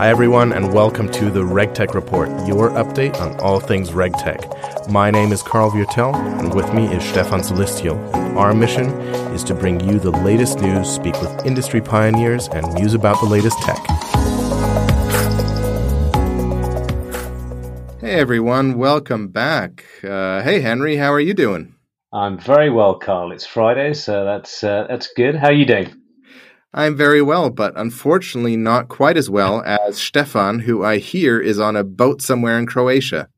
Hi, everyone, and welcome to the RegTech Report, your update on all things RegTech. My name is Karl Viertel, and with me is Stefan Sulistyo. Our mission is to bring you the latest news, speak with industry pioneers, and muse about the latest tech. Hey, everyone, welcome back. Uh, hey, Henry, how are you doing? I'm very well, Karl. It's Friday, so that's uh, that's good. How are you doing? I'm very well, but unfortunately not quite as well as Stefan, who I hear is on a boat somewhere in Croatia.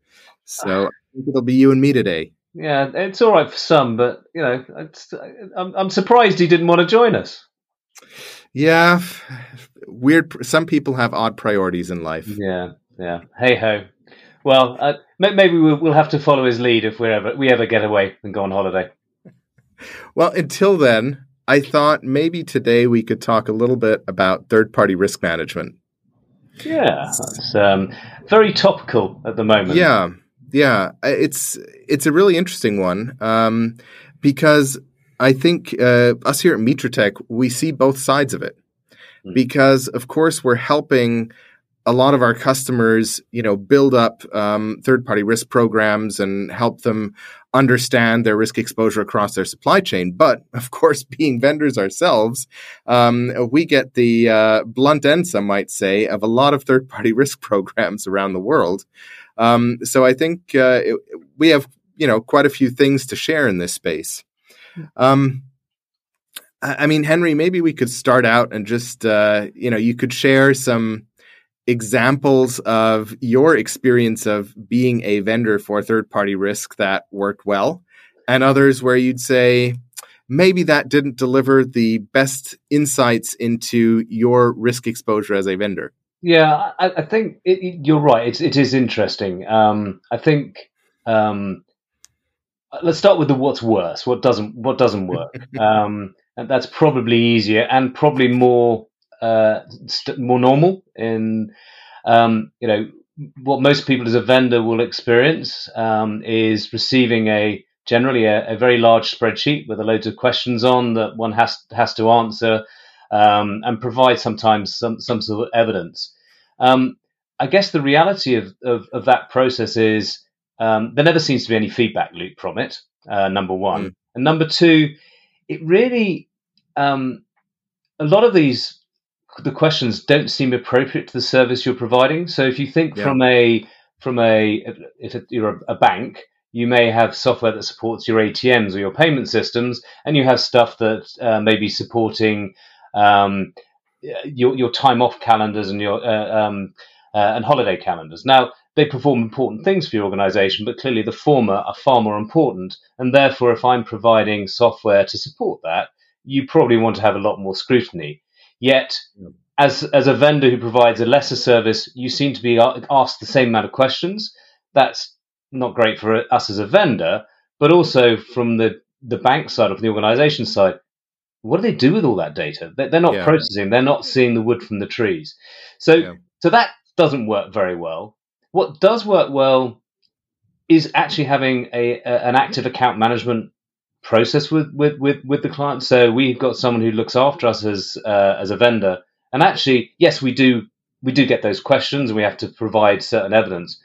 So I think it'll be you and me today. Yeah, it's all right for some, but you know, I'm, I'm surprised he didn't want to join us. Yeah, weird. Some people have odd priorities in life. Yeah, yeah. Hey ho. Well, uh, maybe we'll, we'll have to follow his lead if we ever we ever get away and go on holiday. Well, until then, I thought maybe today we could talk a little bit about third party risk management. Yeah, it's um, very topical at the moment. Yeah, yeah, it's it's a really interesting one um, because I think uh, us here at Mitratech we see both sides of it. Mm. Because of course we're helping a lot of our customers, you know, build up um, third-party risk programs and help them understand their risk exposure across their supply chain. But of course, being vendors ourselves, um, we get the uh, blunt end, some might say, of a lot of third-party risk programs around the world. Um, so I think uh, it, we have, you know, quite a few things to share in this space. Um, I mean, Henry, maybe we could start out and just, uh, you know, you could share some examples of your experience of being a vendor for third party risk that worked well, and others where you'd say, maybe that didn't deliver the best insights into your risk exposure as a vendor. Yeah, I, I think it, you're right. It's, it is interesting. Um, I think um, let's start with the what's worse. What doesn't what doesn't work? um, and that's probably easier and probably more uh, st- more normal in um, you know what most people as a vendor will experience um, is receiving a generally a, a, very large spreadsheet with a loads of questions on that one has has to answer um, and provide sometimes some some sort of evidence. Um, I guess the reality of, of, of that process is um, there never seems to be any feedback loop from it. Uh, number one, mm. and number two, it really um, a lot of these the questions don't seem appropriate to the service you're providing. So if you think yeah. from a from a if you're a, bank, you may have software that supports your ATMs or your payment systems, and you have stuff that uh, may be supporting um, your your time off calendars and your uh, um, uh, and holiday calendars. Now they perform important things for your organization, but clearly the former are far more important. And therefore, if I'm providing software to support that, you probably want to have a lot more scrutiny. Yet, as as a vendor who provides a lesser service, you seem to be asked the same amount of questions. That's not great for us as a vendor, but also from the the bank side, of the organization side. What do they do with all that data? They're not yeah. processing. They're not seeing the wood from the trees. So, yeah. so that doesn't work very well. What does work well is actually having a, a an active account management process with, with, with, with the client. So we've got someone who looks after us as uh, as a vendor. And actually, yes, we do we do get those questions, and we have to provide certain evidence.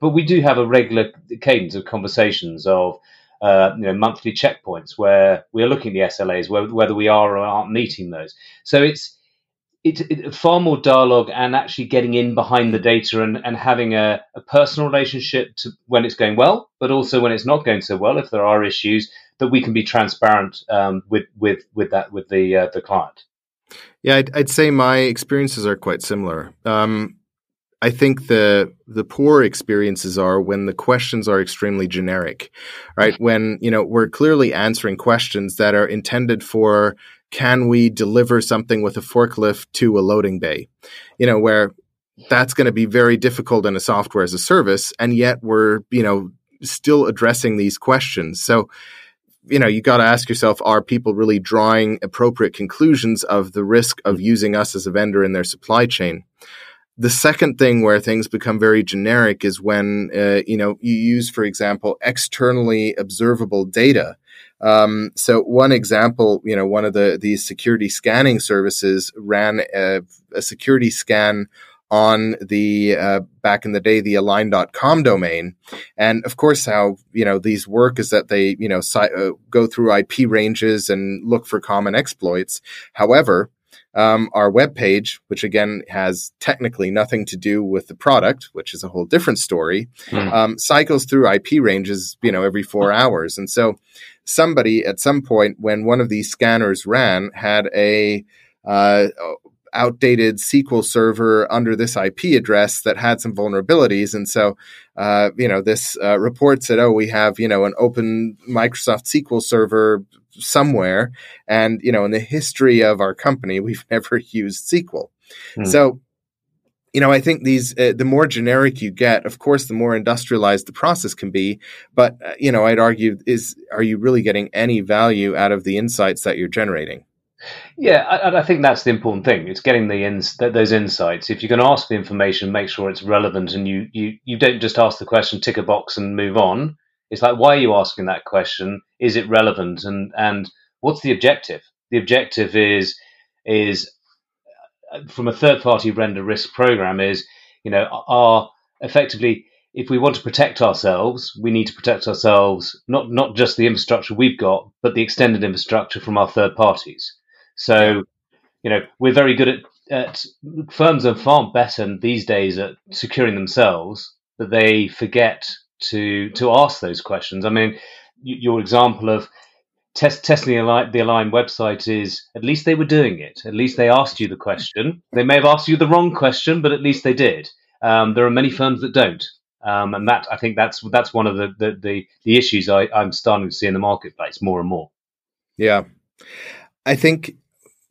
But we do have a regular cadence of conversations of uh, you know monthly checkpoints where we are looking at the SLAs, whether, we are or aren't meeting those. So it's it's it, far more dialogue and actually getting in behind the data and, and having a, a personal relationship to when it's going well, but also when it's not going so well, if there are issues, that we can be transparent um, with with with that with the uh, the client. Yeah, I'd, I'd, say my experiences are quite similar. Um, I think the the poor experiences are when the questions are extremely generic, right? When you know we're clearly answering questions that are intended for can we deliver something with a forklift to a loading bay, you know, where that's going to be very difficult in a software as a service, and yet we're you know still addressing these questions. So you know, you got to ask yourself, are people really drawing appropriate conclusions of the risk of using us as a vendor in their supply chain? The second thing where things become very generic is when, uh, you know, you use, for example, externally observable data. Um, so one example, you know, one of the these security scanning services ran a, a security scan on the uh, back in the day the alyne.com domain and of course how you know these work is that they you know si- uh, go through ip ranges and look for common exploits however um, our web page, which again has technically nothing to do with the product, which is a whole different story, mm. um, cycles through IP ranges, you know, every four hours. And so somebody at some point when one of these scanners ran had a uh, outdated SQL server under this IP address that had some vulnerabilities. And so, uh, you know, this uh, report said, oh, we have, you know, an open Microsoft SQL server somewhere. And, you know, in the history of our company, we've never used SQL. Hmm. So, you know, I think these, uh, the more generic you get, of course, the more industrialized the process can be. But, uh, you know, I'd argue is, are you really getting any value out of the insights that you're generating? Yeah, I, I, think that's the important thing. It's getting the ins, those insights. If going to ask the information, make sure it's relevant, and you you you don't just ask the question, tick a box, and move on. It's like, why are you asking that question? Is it relevant? And and what's the objective? The objective is is uh, from a third party render risk program is you know are effectively if we want to protect ourselves, we need to protect ourselves not not just the infrastructure we've got, but the extended infrastructure from our third parties. So, you know, we're very good at, at firms are far better these days at securing themselves, but they forget to to ask those questions. I mean, your example of test, testing the Alyne, the Alyne website is at least they were doing it. At least they asked you the question. They may have asked you the wrong question, but at least they did. Um, there are many firms that don't, um, and that I think that's that's one of the the, the, the issues I, I'm starting to see in the marketplace more and more. Yeah, I think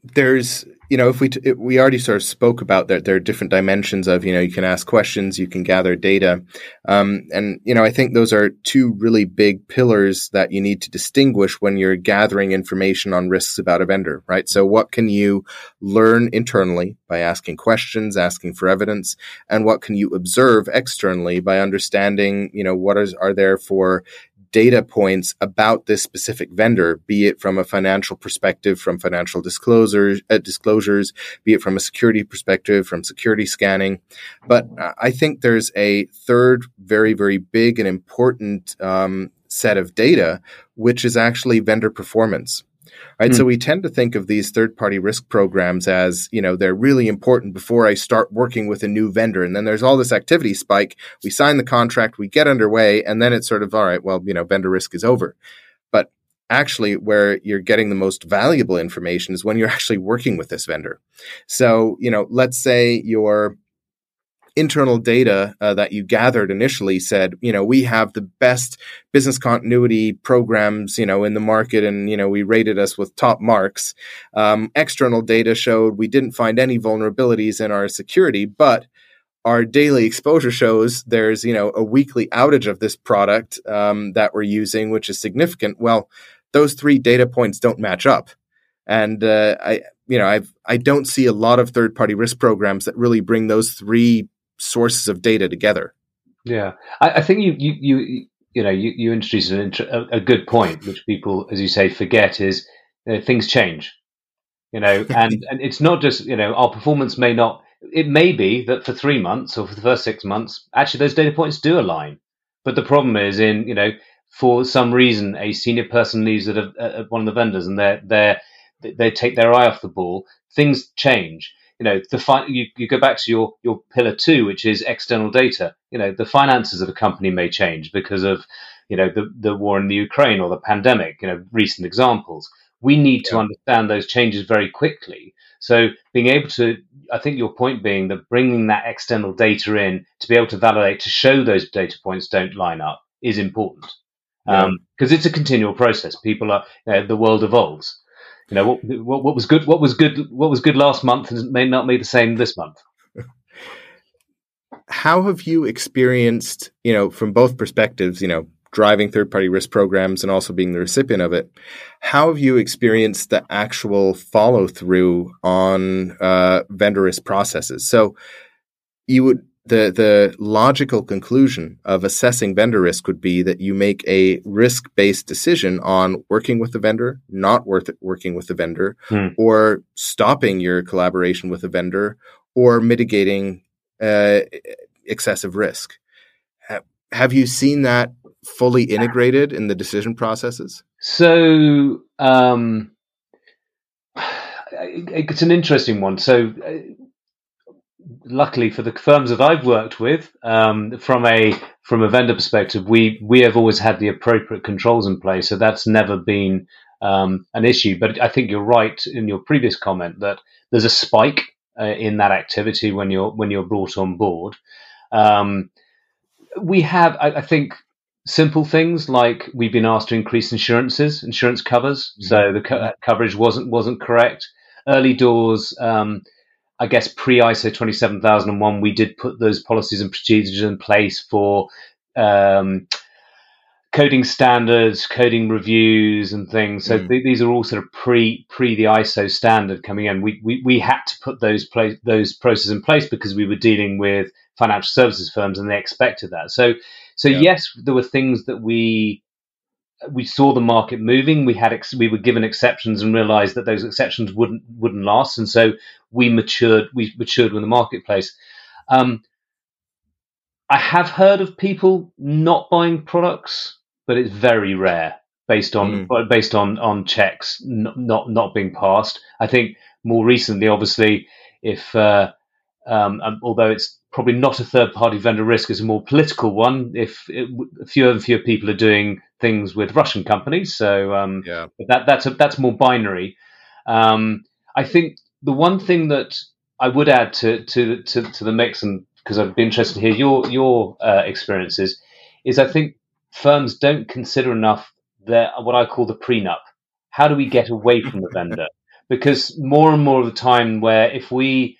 there's you know, if we t- we already sort of spoke about that, there are different dimensions of you know you can ask questions, you can gather data, um, and you know I think those are two really big pillars that you need to distinguish when you're gathering information on risks about a vendor, right? So what can you learn internally by asking questions, asking for evidence, and what can you observe externally by understanding you know what is are there for data points about this specific vendor, be it from a financial perspective, from financial disclosures, uh, disclosures, be it from a security perspective, from security scanning. But I think there's a third very, very big and important um, set of data, which is actually vendor performance right? Mm. So we tend to think of these third party risk programs as, you know, they're really important before I start working with a new vendor. And then there's all this activity spike. We sign the contract, we get underway, and then it's sort of, all right, well, you know, vendor risk is over. But actually where you're getting the most valuable information is when you're actually working with this vendor. So, you know, let's say you're internal data uh, that you gathered initially said, you know, we have the best business continuity programs, you know, in the market, and you know, we rated us with top marks. Um, external data showed we didn't find any vulnerabilities in our security, but our daily exposure shows there's you know a weekly outage of this product um, that we're using, which is significant. Well, those three data points don't match up, and uh, I you know I've I don't see a lot of third party risk programs that really bring those three sources of data together. Yeah, I, I think you you you you know you you introduced an, a, a, good point, which people, as you say, forget is you know, things change. You know, and and it's not just you know our performance may not. It may be that for three months or for the first six months, actually those data points do align. But the problem is in you know for some reason a senior person leaves at, a, at one of the vendors and they they they take their eye off the ball. Things change you know the fi- you, you go back to your your pillar two which is external data. You know the finances of a company may change because of you know the, the war in the ukraine or the pandemic you know recent examples. We need to understand those changes very quickly. So being able to i think your point being that bringing that external data in to be able to validate to show those data points don't line up is important. Because yeah. um, it's a continual process. People are you know, the world evolves you know what, what, what was good what was good what was good last month may not be the same this month. How have you experienced you know from both perspectives you know driving third party risk programs and also being the recipient of it how have you experienced the actual follow through on uh, vendor risk processes? So you would the the logical conclusion of assessing vendor risk would be that you make a risk based decision on working with the vendor, not worth working with the vendor, hmm. or stopping your collaboration with a vendor, or mitigating uh, excessive risk. Have you seen that fully integrated in the decision processes? So um, it's an interesting one. So uh, luckily for the firms that I've worked with, um, from a from a vendor perspective, we we have always had the appropriate controls in place, so that's never been um, an issue. But I think you're right in your previous comment that there's a spike uh, in that activity when you're when you're brought on board. Um, we have, I, I, think, simple things like we've been asked to increase insurances, insurance covers, mm-hmm. so the co- coverage wasn't wasn't correct. Early doors, um, I guess pre ISO twenty seven thousand and one, we did put those policies and procedures in place for. Um, coding standards, coding reviews, and things. So mm. th- these are all sort of pre pre the ISO standard coming in. We we, we had to put those pla- those processes in place because we were dealing with financial services firms and they expected that. So so yeah. yes, there were things that we we saw the market moving. We had ex- we were given exceptions and realized that those exceptions wouldn't wouldn't last, and so we matured. We matured with the marketplace. Um, I have heard of people not buying products but it's very rare based on mm. based on on checks not, not not being passed. I think more recently, obviously, if uh, um, um, although it's probably not a third party vendor risk, it's a more political one. If it, fewer and fewer people are doing things with Russian companies, so um, yeah. that that's a, that's more binary. Um, I think the one thing that I would add to to to, to the mix, and because I'd be interested to hear your your uh, experiences, is I think firms don't consider enough their what I call the prenup. How do we get away from the vendor? Because more and more of the time, where if we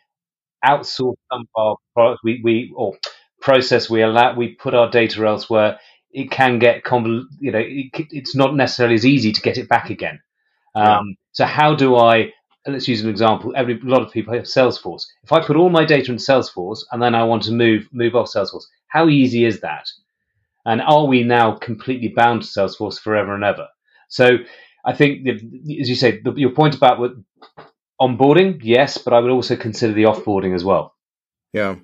outsource some of our products, we, we or process, we allow, we put our data elsewhere. It can get convol- you know, it, it's not necessarily as easy to get it back again. Um, so how do I? Let's use an example. Every a lot of people have Salesforce. If I put all my data in Salesforce and then I want to move move off Salesforce, how easy is that? And are we now completely bound to Salesforce forever and ever? So I think, as you say, the, your point about what, onboarding, yes, but I would also consider the offboarding as well. Yeah.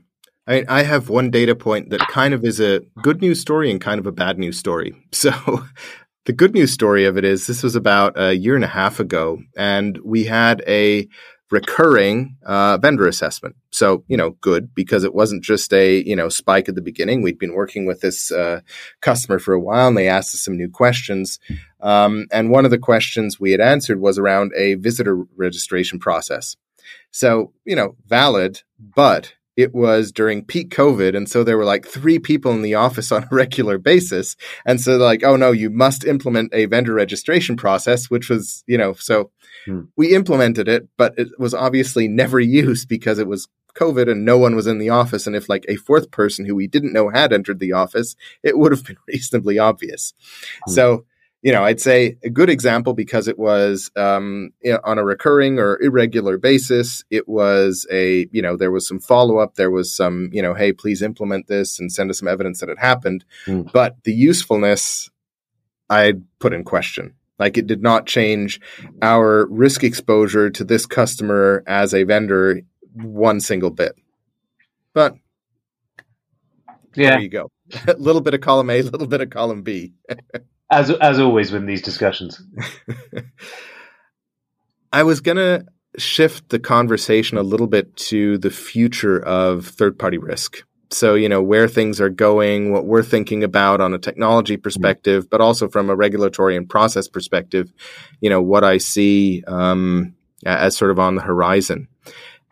I, I have one data point that kind of is a good news story and kind of a bad news story. So the good news story of it is this was about a year and a half ago, and we had a recurring uh, vendor assessment. So, you know, good because it wasn't just a, you know, spike at the beginning. We'd been working with this uh, customer for a while and they asked us some new questions. Um, and one of the questions we had answered was around a visitor registration process. So, you know, valid, but it was during peak COVID. And so there were like three people in the office on a regular basis. And so like, oh no, you must implement a vendor registration process, which was, you know, so Hmm. We implemented it, but it was obviously never used because it was COVID and no one was in the office. And if like a fourth person who we didn't know had entered the office, it would have been reasonably obvious. Hmm. So, you know, I'd say a good example because it was um, you know, on a recurring or irregular basis. It was a, you know, there was some follow up. There was some, you know, hey, please implement this and send us some evidence that it happened. Hmm. But the usefulness, I'd put in question. Like it did not change our risk exposure to this customer as a vendor one single bit. But yeah. there you go. a little bit of column A, a little bit of column B. as as always with these discussions. I was gonna shift the conversation a little bit to the future of third party risk so you know where things are going what we're thinking about on a technology mm-hmm. perspective mm-hmm. but also from a regulatory and process perspective you know what i see um, as sort of on the horizon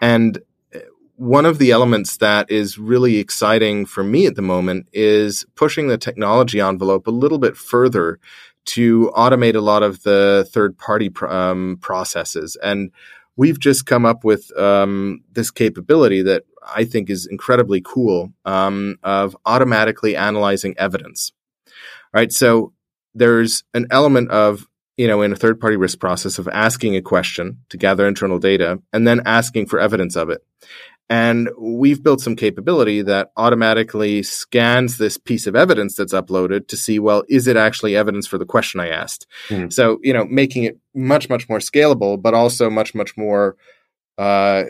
and one of the elements that is really exciting for me at the moment is pushing the technology envelope a little bit further to automate a lot of the third party pr- um, processes and we've just come up with um, this capability that I think is incredibly cool um, of automatically analyzing evidence. Right. So there's an element of, you know, in a third party risk process of asking a question to gather internal data and then asking for evidence of it. And we've built some capability that automatically scans this piece of evidence that's uploaded to see, well, is it actually evidence for the question I asked? Mm. So, you know, making it much, much more scalable, but also much, much more uh,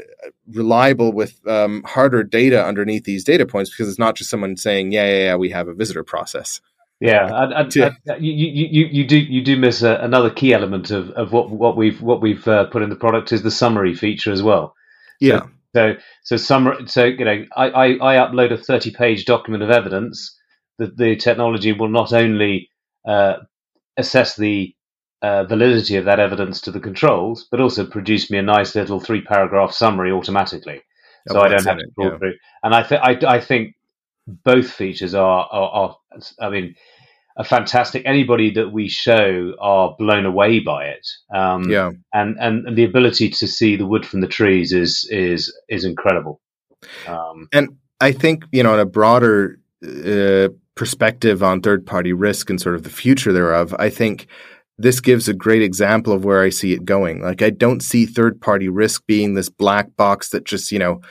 reliable with um, harder data underneath these data points because it's not just someone saying, "Yeah, yeah, yeah, we have a visitor process." Yeah, I, I, I, you, you, you do you do miss a, another key element of, of what what we've what we've uh, put in the product is the summary feature as well. Yeah. So so so summary. So you know, I, I, I upload a thirty page document of evidence. That the technology will not only uh, assess the uh, validity of that evidence to the controls, but also produce me a nice little three paragraph summary automatically, so I don't have to crawl yeah. through. And I think I, I think both features are, are, are, I mean, fantastic. Anybody that we show are blown away by it. Um, yeah, and, and and the ability to see the wood from the trees is is is incredible. Um, and I think you know, in a broader uh, perspective on third party risk and sort of the future thereof, I think this gives a great example of where I see it going. Like, I don't see third party risk being this black box that just, you know,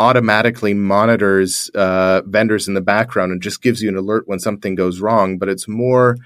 automatically monitors uh, vendors in the background and just gives you an alert when something goes wrong, but it's more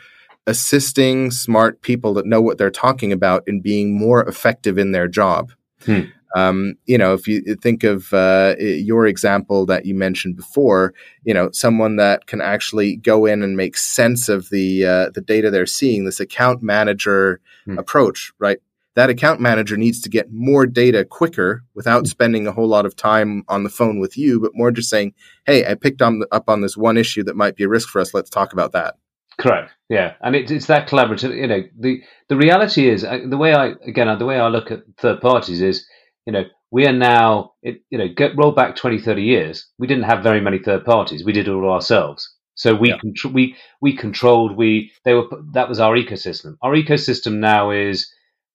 assisting smart people that know what they're talking about in being more effective in their job. Hmm. Um, you know, if you think of uh, your example that you mentioned before, you know, someone that can actually go in and make sense of the uh, the data they're seeing, this account manager hmm. approach, right? That account manager needs to get more data quicker without spending a whole lot of time on the phone with you, but more just saying, "Hey, I picked on, up on this one issue that might be a risk for us. Let's talk about that." Correct. Yeah, and it, it's that collaborative. You know, the the reality is uh, the way I again the way I look at third parties is you know, we are now, it, you know, get roll back 20, 30 years. We didn't have very many third parties. We did it all ourselves. So we yeah. contr- we we controlled. We they were that was our ecosystem. Our ecosystem now is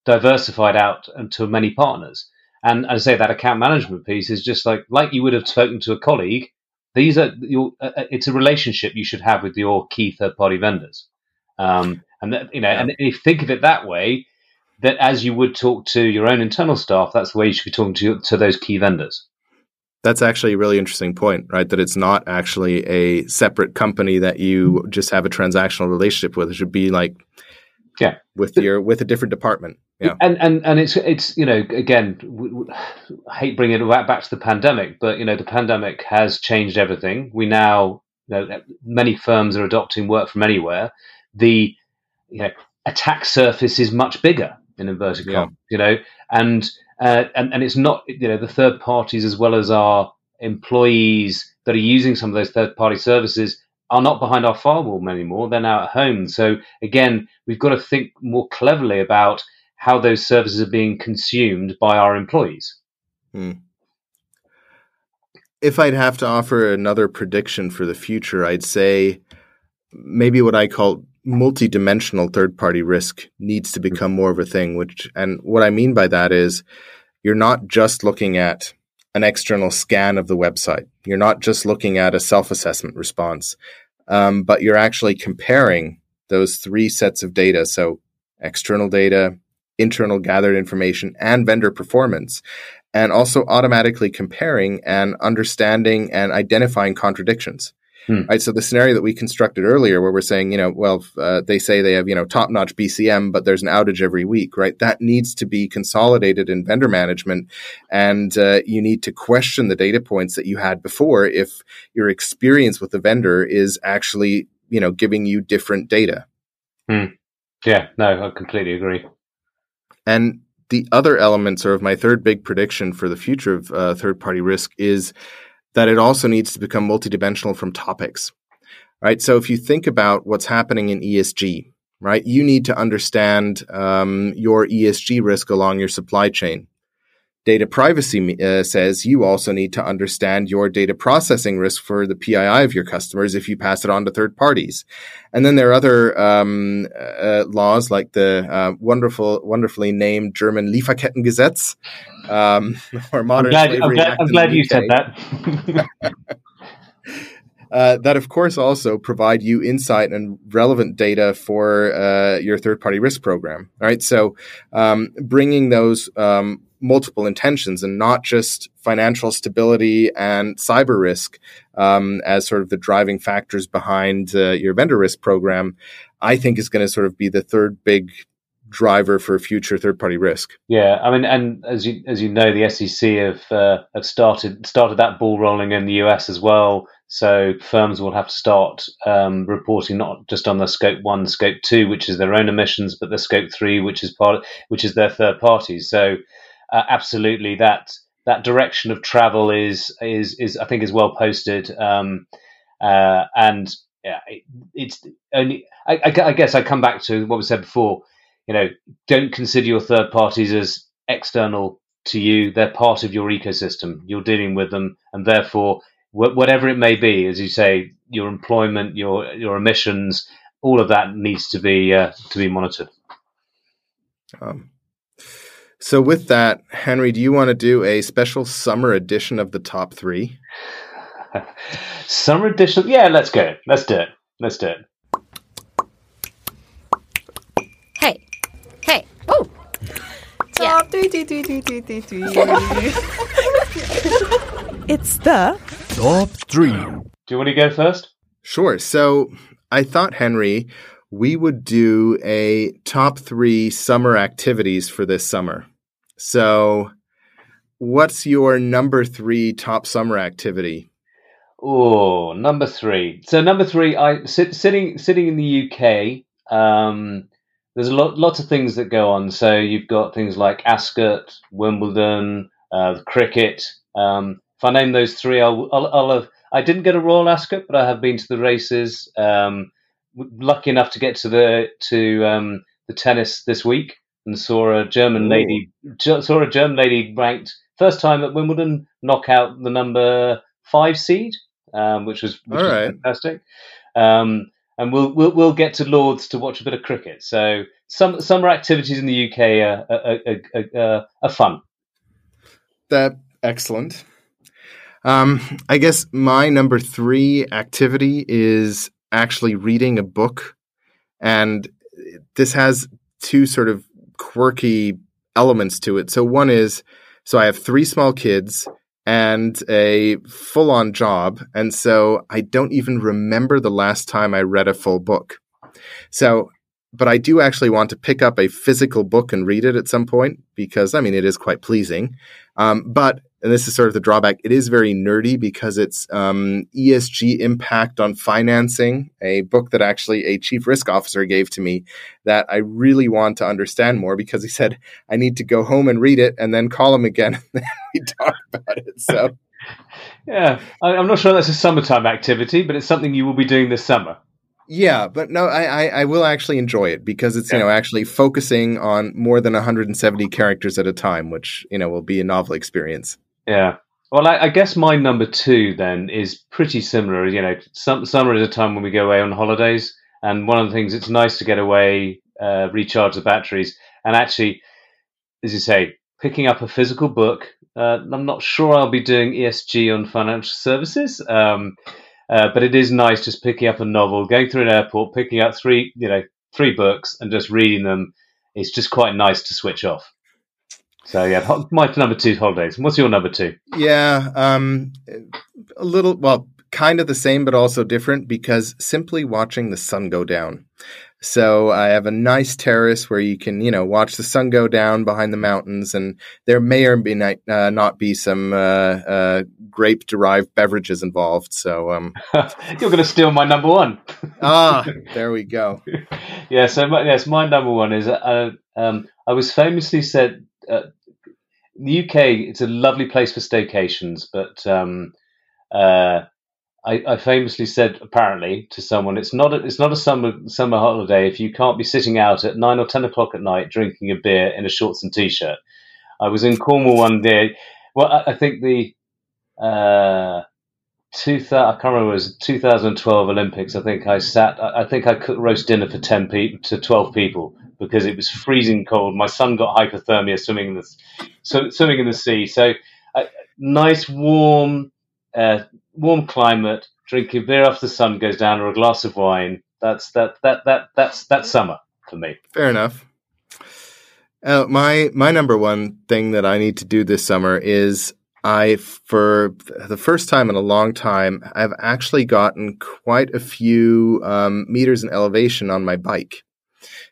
diversified out to many partners. And I say, that account management piece is just like like you would have spoken to a colleague. These are your. Uh, uh it's a relationship you should have with your key third party vendors. Um, and that, you know, yeah. and if you think of it that way, that as you would talk to your own internal staff, that's the way you should be talking to, to those key vendors. That's actually a really interesting point, right? That it's not actually a separate company that you just have a transactional relationship with. It should be like, yeah, with your with a different department. Yeah, and and and it's it's you know again, I hate bringing it back to the pandemic, but you know the pandemic has changed everything. We now you know, many firms are adopting work from anywhere. The you know, attack surface is much bigger in inverted yeah. commas, you know, and, uh, and and it's not you know the third parties as well as our employees that are using some of those third party services are not behind our firewall anymore. They're now at home. So again, we've got to think more cleverly about how those services are being consumed by our employees. Hmm. If I'd have to offer another prediction for the future, I'd say maybe what I call multi-dimensional third-party risk needs to become more of a thing which and what i mean by that is you're not just looking at an external scan of the website. You're not just looking at a self-assessment response um, but you're actually comparing those three sets of data. So external data internal gathered information and vendor performance and also automatically comparing and understanding and identifying contradictions Hmm. Right. So the scenario that we constructed earlier, where we're saying, you know, well, uh, they say they have, you know, top notch BCM, but there's an outage every week, right? That needs to be consolidated in vendor management. And uh, you need to question the data points that you had before if your experience with the vendor is actually, you know, giving you different data. Hmm. Yeah. No, I completely agree. And the other elements, or of my third big prediction for the future of uh, third party risk is that it also needs to become multidimensional from topics. Right. So if you think about what's happening in ESG, right, you need to understand um, your ESG risk along your supply chain. Data privacy uh, says you also need to understand your data processing risk for the PII of your customers if you pass it on to third parties. And then there are other um, uh, laws like the uh, wonderful, wonderfully named German Lieferkettengesetz, um, or modern I'm glad, I'm glad, I'm glad you said that. Uh, that of course also provide you insight and relevant data for uh, your third party risk program. All right. So um, bringing those um, multiple intentions and not just financial stability and cyber risk um, as sort of the driving factors behind uh, your vendor risk program, I think is going to sort of be the third big driver for future third party risk. Yeah, I mean, and as you as you know, the SEC have uh, have started started that ball rolling in the US as well. So firms will have to start um, reporting not just on the scope one, scope two, which is their own emissions, but the scope three, which is part, which is their third parties. So uh, absolutely, that that direction of travel is is is I think is well posted, um, uh, and yeah, it, it's only. I, I, I guess I come back to what was said before. You know, don't consider your third parties as external to you. They're part of your ecosystem. You're dealing with them, and therefore whatever it may be, as you say, your employment, your your emissions, all of that needs to be uh, to be monitored. Um, so, with that, Henry, do you want to do a special summer edition of the top three? summer edition, yeah, let's go. Let's do it. Let's do it. Hey, hey, oh. Top yeah. three, three, three, three, three, three, three. it's the Top three. Do you want to go first? Sure. So I thought, Henry, we would do a top three summer activities for this summer. So, what's your number three top summer activity? Oh, number three. So number three, I sit, sitting sitting in the UK. Um, there's a lot lots of things that go on. So you've got things like Ascot, Wimbledon, uh, cricket. Um, if I name those three, I'll, I'll, I'll have. I didn't get a Royal Ascot, but I have been to the races. Um, lucky enough to get to the to um, the tennis this week and saw a German Ooh. lady saw a German lady ranked first time at Wimbledon knock out the number five seed, um, which was, which was right. fantastic. Um, and we'll, we'll we'll get to Lords to watch a bit of cricket. So some summer activities in the UK are, are, are, are, are fun. That excellent. Um, I guess my number three activity is actually reading a book. And this has two sort of quirky elements to it. So, one is so I have three small kids and a full on job. And so I don't even remember the last time I read a full book. So, but I do actually want to pick up a physical book and read it at some point because, I mean, it is quite pleasing. Um, but and this is sort of the drawback. It is very nerdy because it's um, ESG impact on financing, a book that actually a chief risk officer gave to me that I really want to understand more because he said I need to go home and read it and then call him again and we talk about it. So, yeah, I'm not sure that's a summertime activity, but it's something you will be doing this summer. Yeah, but no, I, I, I, will actually enjoy it because it's, yeah. you know, actually focusing on more than 170 characters at a time, which, you know, will be a novel experience. Yeah. Well, I, I, guess my number two then is pretty similar. You know, some, summer is a time when we go away on holidays, and one of the things it's nice to get away, uh, recharge the batteries, and actually, as you say, picking up a physical book. Uh, I'm not sure I'll be doing ESG on financial services, um, uh, but it is nice just picking up a novel, going through an airport, picking up three, you know, three books, and just reading them. It's just quite nice to switch off. So yeah, my number two holidays. What's your number two? Yeah, um, a little well, kind of the same, but also different because simply watching the sun go down. So I have a nice terrace where you can, you know, watch the sun go down behind the mountains, and there may or may not, uh, not be some uh, uh, grape-derived beverages involved. So um, you're going to steal my number one. ah, there we go. yeah. So my, yes, my number one is uh, um, I was famously said uh, the UK, it's a lovely place for staycations, but um, uh, I, I, famously said apparently to someone, it's not a, it's not a summer summer holiday if you can't be sitting out at nine or ten o'clock at night drinking a beer in a shorts and t-shirt. I was in Cornwall one day. Well, I, I think the uh, two I can't remember it was 2012 Olympics. I think I sat. I, think I cooked roast dinner for ten people to twelve people because it was freezing cold. My son got hypothermia swimming in the swimming in the sea. So uh, nice warm uh, warm climate, drinking beer after the sun goes down, or a glass of wine. That's that that that that's that's summer for me. Fair enough. Uh, my my number one thing that I need to do this summer is I, for the first time in a long time, I've actually gotten quite a few um, meters in elevation on my bike.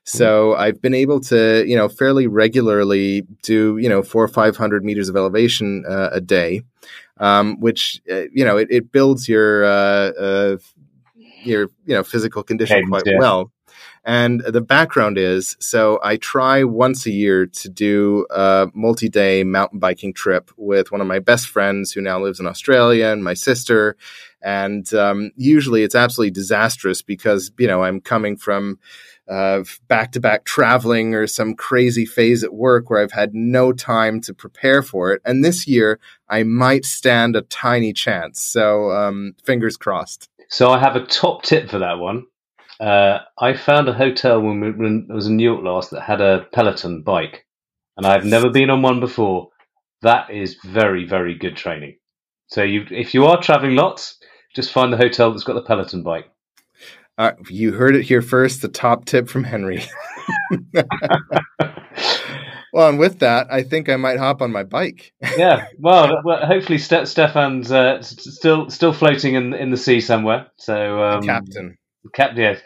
So I've been able to, you know, fairly regularly do, you know, four or 500 meters of elevation uh, a day, um, which, uh, you know, it, it builds your, uh, uh your, you know, physical condition quite yeah. well. And the background is so I try once a year to do a multi day mountain biking trip with one of my best friends who now lives in Australia and my sister. And um, usually it's absolutely disastrous because, you know, I'm coming from back to back traveling or some crazy phase at work where I've had no time to prepare for it. And this year I might stand a tiny chance. So um, fingers crossed. So I have a top tip for that one. Uh, I found a hotel when, we, when I was in New York last that had a Peloton bike, and I've never been on one before. That is very, very good training. So you, if you are traveling lots, just find the hotel that's got the Peloton bike. Uh, you heard it here first. The top tip from Henry. well, and with that, I think I might hop on my bike. yeah. Well, well hopefully Ste- Stefan's uh, still still floating in in the sea somewhere. So um, captain. Cap, yeah.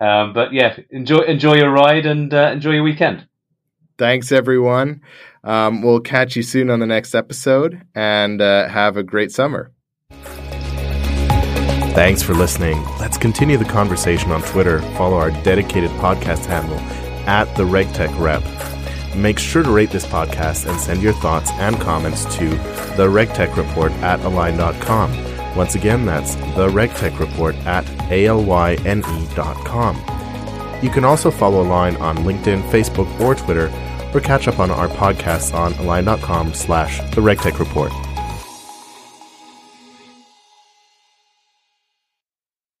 Um, but yeah, enjoy enjoy your ride and uh, enjoy your weekend. Thanks, everyone. Um, we'll catch you soon on the next episode, and uh, have a great summer. Thanks for listening. Let's continue the conversation on Twitter. Follow our dedicated podcast handle at the RegTech Rep. Make sure to rate this podcast and send your thoughts and comments to the RegTech Report at alyne.com. Once again, that's the RegTech Report at alyne.com. You can also follow Alyne on LinkedIn, Facebook, or Twitter, or catch up on our podcasts on alyne.com slash the RegTech Report.